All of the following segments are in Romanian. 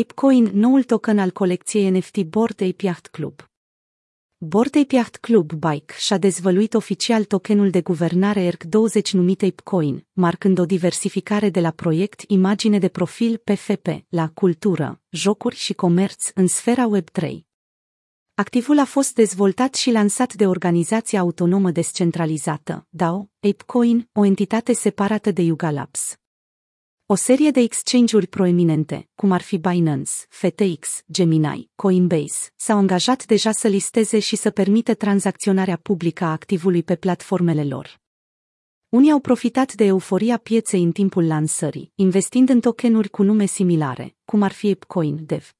ApeCoin, noul token al colecției NFT Bored Ape Yacht Club. Bored Ape Yacht Club Bike și-a dezvăluit oficial tokenul de guvernare ERC20 numit ApeCoin, marcând o diversificare de la proiect imagine de profil PFP la cultură, jocuri și comerț în sfera Web3. Activul a fost dezvoltat și lansat de organizația autonomă descentralizată, DAO, ApeCoin, o entitate separată de Yuga Labs. O serie de exchange-uri proeminente, cum ar fi Binance, FTX, Gemini, Coinbase, s-au angajat deja să listeze și să permită tranzacționarea publică a activului pe platformele lor. Unii au profitat de euforia pieței în timpul lansării, investind în tokenuri cu nume similare, cum ar fi ApeCoin Dev.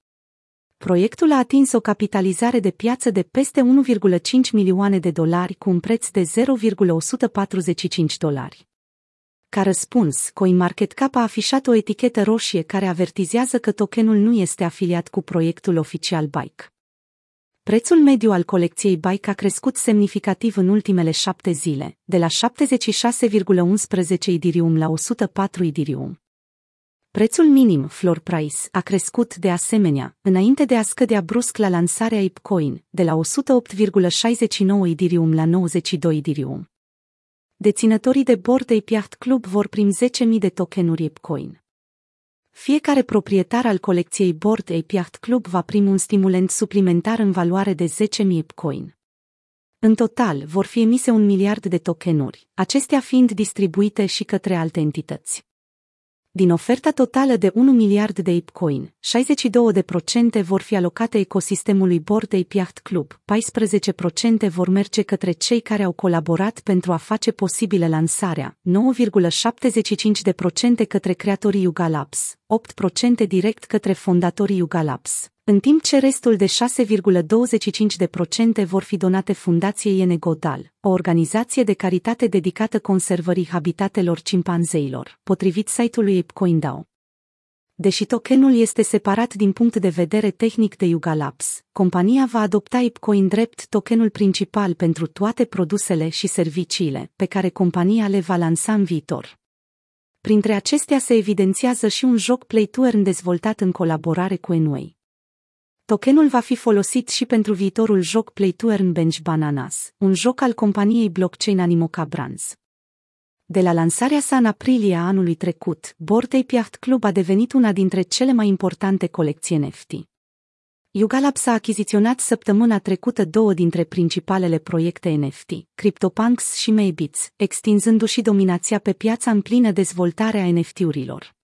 Proiectul a atins o capitalizare de piață de peste 1,5 milioane de dolari cu un preț de 0,145 dolari. Ca răspuns, CoinMarketCap a afișat o etichetă roșie care avertizează că tokenul nu este afiliat cu proiectul oficial Bike. Prețul mediu al colecției Bike a crescut semnificativ în ultimele șapte zile, de la 76,11 Idirium la 104 Idirium. Prețul minim, floor price, a crescut de asemenea, înainte de a scădea brusc la lansarea ApeCoin, de la 108,69 Idirium la 92 Idirium. Deținătorii de bord Ape Yacht Club vor primi 10.000 de tokenuri ApeCoin. Fiecare proprietar al colecției Board Ape Yacht Club va primi un stimulent suplimentar în valoare de 10.000 ApeCoin. În total, vor fi emise un miliard de tokenuri, acestea fiind distribuite și către alte entități. Din oferta totală de 1 miliard de ApeCoin, 62% vor fi alocate ecosistemului Board Ape Yacht Club, 14% vor merge către cei care au colaborat pentru a face posibilă lansarea, 9,75% către creatorii Yuga Labs, 8% direct către fondatorii Yuga Labs, în timp ce restul de 6,25% vor fi donate Fundației Iene Godal, o organizație de caritate dedicată conservării habitatelor cimpanzeilor, potrivit site-ului ApeCoinDAO. Deși tokenul este separat din punct de vedere tehnic de Yuga Labs, compania va adopta ApeCoin drept tokenul principal pentru toate produsele și serviciile pe care compania le va lansa în viitor. Printre acestea se evidențiază și un joc Play to Earn dezvoltat în colaborare cu Enway. Tokenul va fi folosit și pentru viitorul joc Play to Earn Bench Bananas, un joc al companiei blockchain Animoca Brands. De la lansarea sa în aprilie a anului trecut, Bored Ape Yacht Club a devenit una dintre cele mai importante colecții NFT. Yuga Labs a achiziționat săptămâna trecută două dintre principalele proiecte NFT, CryptoPunks și Maybits, extinzându-și dominația pe piața în plină dezvoltare a NFT-urilor.